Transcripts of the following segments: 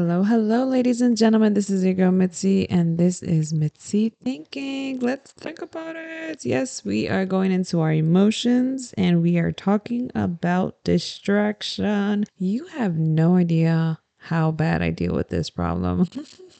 Hello, hello, ladies and gentlemen. This is your girl Mitzi, and this is Mitzi Thinking. Let's think about it. Yes, we are going into our emotions and we are talking about distraction. You have no idea how bad I deal with this problem.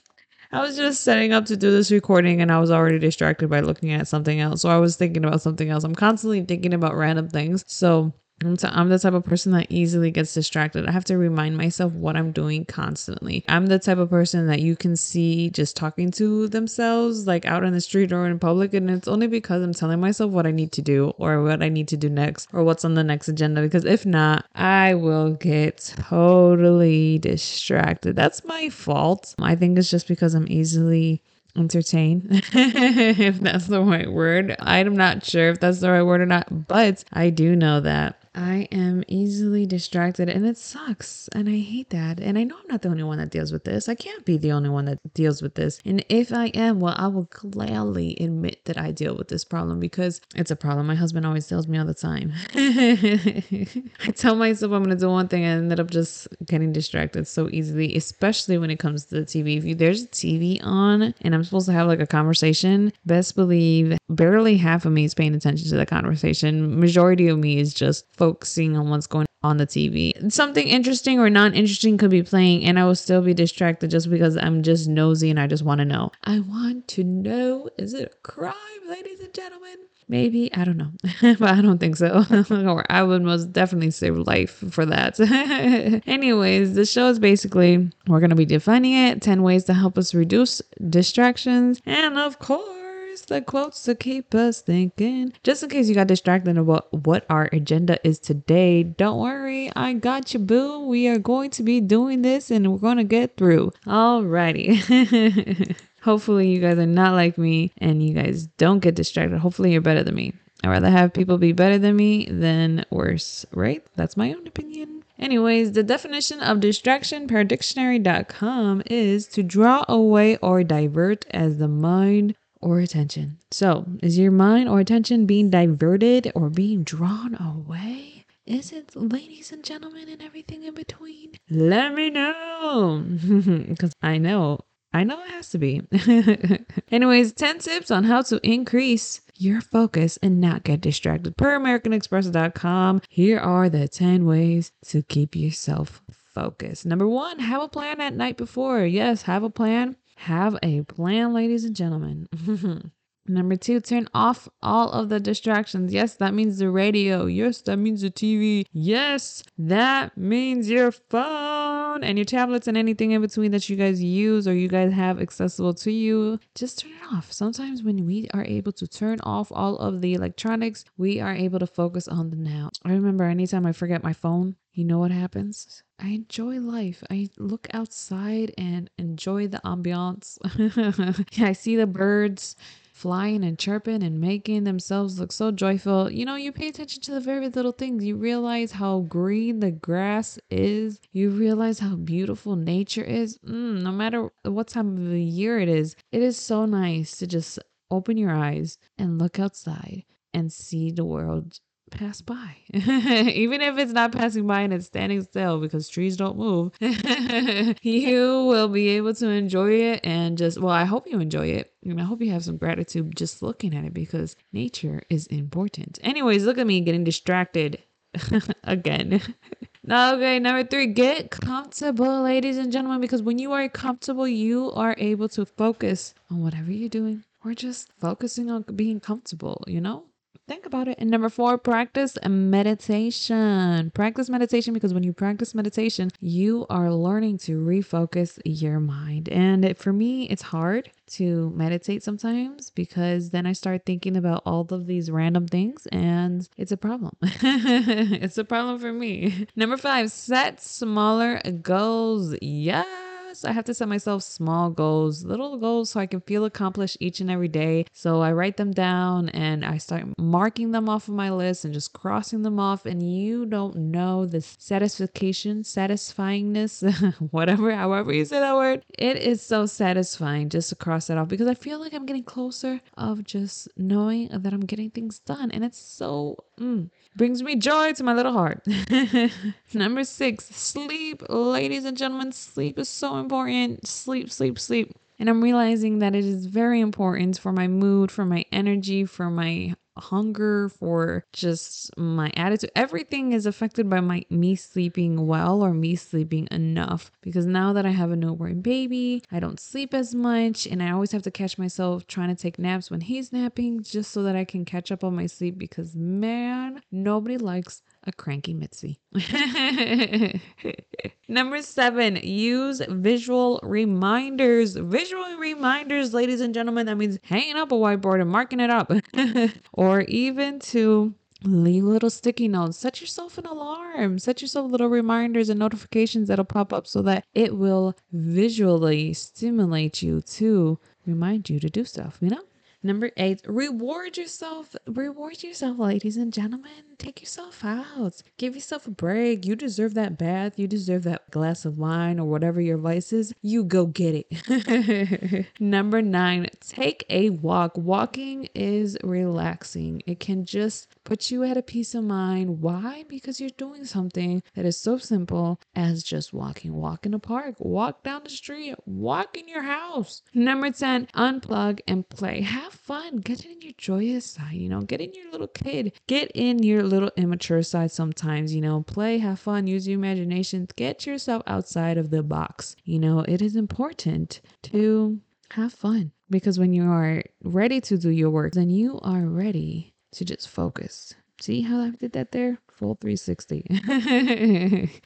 I was just setting up to do this recording and I was already distracted by looking at something else. So I was thinking about something else. I'm constantly thinking about random things. So I'm, t- I'm the type of person that easily gets distracted. I have to remind myself what I'm doing constantly. I'm the type of person that you can see just talking to themselves, like out in the street or in public. And it's only because I'm telling myself what I need to do or what I need to do next or what's on the next agenda. Because if not, I will get totally distracted. That's my fault. I think it's just because I'm easily entertain if that's the right word i'm not sure if that's the right word or not but i do know that I am easily distracted and it sucks. And I hate that. And I know I'm not the only one that deals with this. I can't be the only one that deals with this. And if I am, well, I will gladly admit that I deal with this problem because it's a problem. My husband always tells me all the time. I tell myself I'm going to do one thing and ended up just getting distracted so easily, especially when it comes to the TV. If you, there's a TV on and I'm supposed to have like a conversation, best believe barely half of me is paying attention to the conversation. Majority of me is just focusing on what's going on the TV. Something interesting or non interesting could be playing, and I will still be distracted just because I'm just nosy and I just want to know. I want to know is it a crime, ladies and gentlemen? Maybe, I don't know, but I don't think so. or I would most definitely save life for that. Anyways, the show is basically we're going to be defining it 10 ways to help us reduce distractions, and of course, the quotes to keep us thinking. Just in case you got distracted about what our agenda is today, don't worry, I got you, boo. We are going to be doing this and we're going to get through. Alrighty. Hopefully, you guys are not like me and you guys don't get distracted. Hopefully, you're better than me. I'd rather have people be better than me than worse, right? That's my own opinion. Anyways, the definition of distraction per dictionary.com is to draw away or divert as the mind or attention. So, is your mind or attention being diverted or being drawn away? Is it, ladies and gentlemen, and everything in between? Let me know. Because I know, I know it has to be. Anyways, 10 tips on how to increase your focus and not get distracted per AmericanExpress.com. Here are the 10 ways to keep yourself focused. Number one, have a plan at night before. Yes, have a plan have a plan, ladies and gentlemen. Number two, turn off all of the distractions. Yes, that means the radio. Yes, that means the TV. Yes, that means your phone and your tablets and anything in between that you guys use or you guys have accessible to you. Just turn it off. Sometimes when we are able to turn off all of the electronics, we are able to focus on the now. I remember anytime I forget my phone, you know what happens? I enjoy life. I look outside and enjoy the ambiance. I see the birds flying and chirping and making themselves look so joyful. You know, you pay attention to the very little things. You realize how green the grass is. You realize how beautiful nature is. Mm, no matter what time of the year it is, it is so nice to just open your eyes and look outside and see the world pass by. Even if it's not passing by and it's standing still because trees don't move, you will be able to enjoy it and just, well, I hope you enjoy it. And I hope you have some gratitude just looking at it because nature is important. Anyways, look at me getting distracted again. okay, number three, get comfortable, ladies and gentlemen, because when you are comfortable, you are able to focus on whatever you're doing or just focusing on being comfortable, you know? Think about it. And number four, practice meditation. Practice meditation because when you practice meditation, you are learning to refocus your mind. And for me, it's hard to meditate sometimes because then I start thinking about all of these random things and it's a problem. it's a problem for me. Number five, set smaller goals. Yeah I have to set myself small goals, little goals so I can feel accomplished each and every day. So I write them down and I start marking them off of my list and just crossing them off. And you don't know the satisfaction, satisfyingness, whatever, however you say that word. It is so satisfying just to cross that off because I feel like I'm getting closer of just knowing that I'm getting things done. And it's so mm, brings me joy to my little heart. Number six, sleep. Ladies and gentlemen, sleep is so important. Sleep, sleep, sleep. And I'm realizing that it is very important for my mood, for my energy, for my hunger, for just my attitude. Everything is affected by my me sleeping well or me sleeping enough. Because now that I have a newborn baby, I don't sleep as much and I always have to catch myself trying to take naps when he's napping just so that I can catch up on my sleep because man, nobody likes a cranky Mitzi. Number seven, use visual reminders. Visual reminders, ladies and gentlemen, that means hanging up a whiteboard and marking it up, or even to leave little sticky notes. Set yourself an alarm. Set yourself little reminders and notifications that'll pop up so that it will visually stimulate you to remind you to do stuff, you know? Number eight, reward yourself. Reward yourself, ladies and gentlemen. Take yourself out. Give yourself a break. You deserve that bath. You deserve that glass of wine or whatever your vice is. You go get it. Number nine, take a walk. Walking is relaxing. It can just put you at a peace of mind. Why? Because you're doing something that is so simple as just walking. Walk in a park, walk down the street, walk in your house. Number 10, unplug and play. Have have fun. Get in your joyous side, you know, get in your little kid, get in your little immature side sometimes, you know, play, have fun, use your imagination, get yourself outside of the box. You know, it is important to have fun because when you are ready to do your work, then you are ready to just focus. See how I did that there? full 360.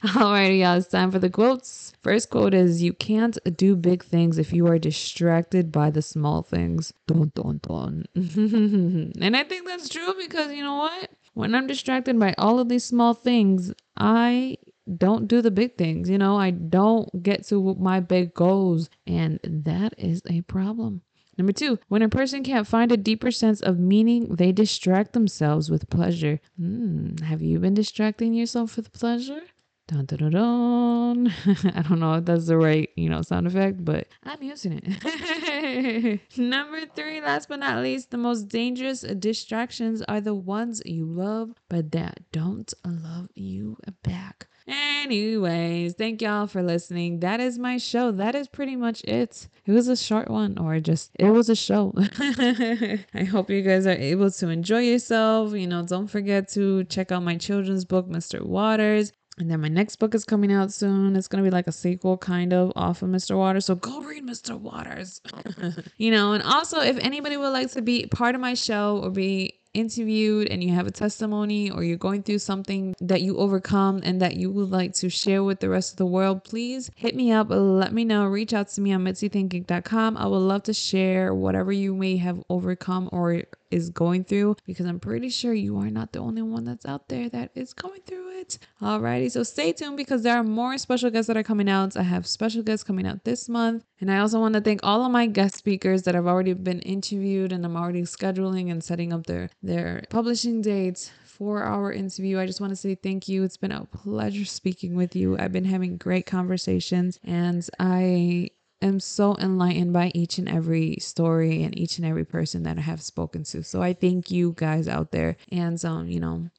Alrighty, y'all, it's time for the quotes. First quote is You can't do big things if you are distracted by the small things. Dun, dun, dun. and I think that's true because you know what? When I'm distracted by all of these small things, I don't do the big things. You know, I don't get to my big goals. And that is a problem. Number two, when a person can't find a deeper sense of meaning, they distract themselves with pleasure. Hmm, have you been distracting yourself with pleasure? Dun, dun, dun. I don't know if that's the right, you know, sound effect, but I'm using it. Number three, last but not least, the most dangerous distractions are the ones you love, but that don't love you back. Anyways, thank y'all for listening. That is my show. That is pretty much it. It was a short one, or just it was a show. I hope you guys are able to enjoy yourself. You know, don't forget to check out my children's book, Mr. Waters. And then my next book is coming out soon. It's going to be like a sequel kind of off of Mr. Waters. So go read Mr. Waters. you know, and also if anybody would like to be part of my show or be interviewed and you have a testimony or you're going through something that you overcome and that you would like to share with the rest of the world, please hit me up. Let me know. Reach out to me on mitzithinking.com. I would love to share whatever you may have overcome or is going through because I'm pretty sure you are not the only one that's out there that is going through it. Alrighty, so stay tuned because there are more special guests that are coming out. I have special guests coming out this month. And I also want to thank all of my guest speakers that have already been interviewed and I'm already scheduling and setting up their their publishing dates for our interview. I just want to say thank you. It's been a pleasure speaking with you. I've been having great conversations and I am so enlightened by each and every story and each and every person that I have spoken to. So I thank you guys out there. And um, you know,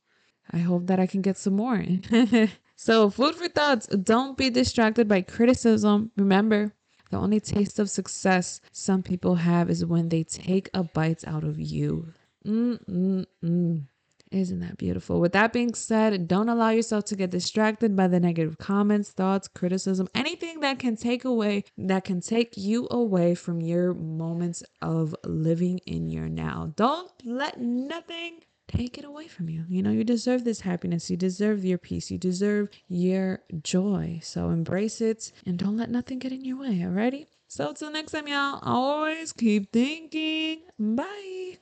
I hope that I can get some more. so food for thoughts. Don't be distracted by criticism. Remember, the only taste of success some people have is when they take a bite out of you. Mm-mm-mm. Isn't that beautiful? With that being said, don't allow yourself to get distracted by the negative comments, thoughts, criticism, anything that can take away, that can take you away from your moments of living in your now. Don't let nothing take it away from you. You know, you deserve this happiness. You deserve your peace. You deserve your joy. So embrace it and don't let nothing get in your way. Alrighty? So, till next time, y'all, always keep thinking. Bye.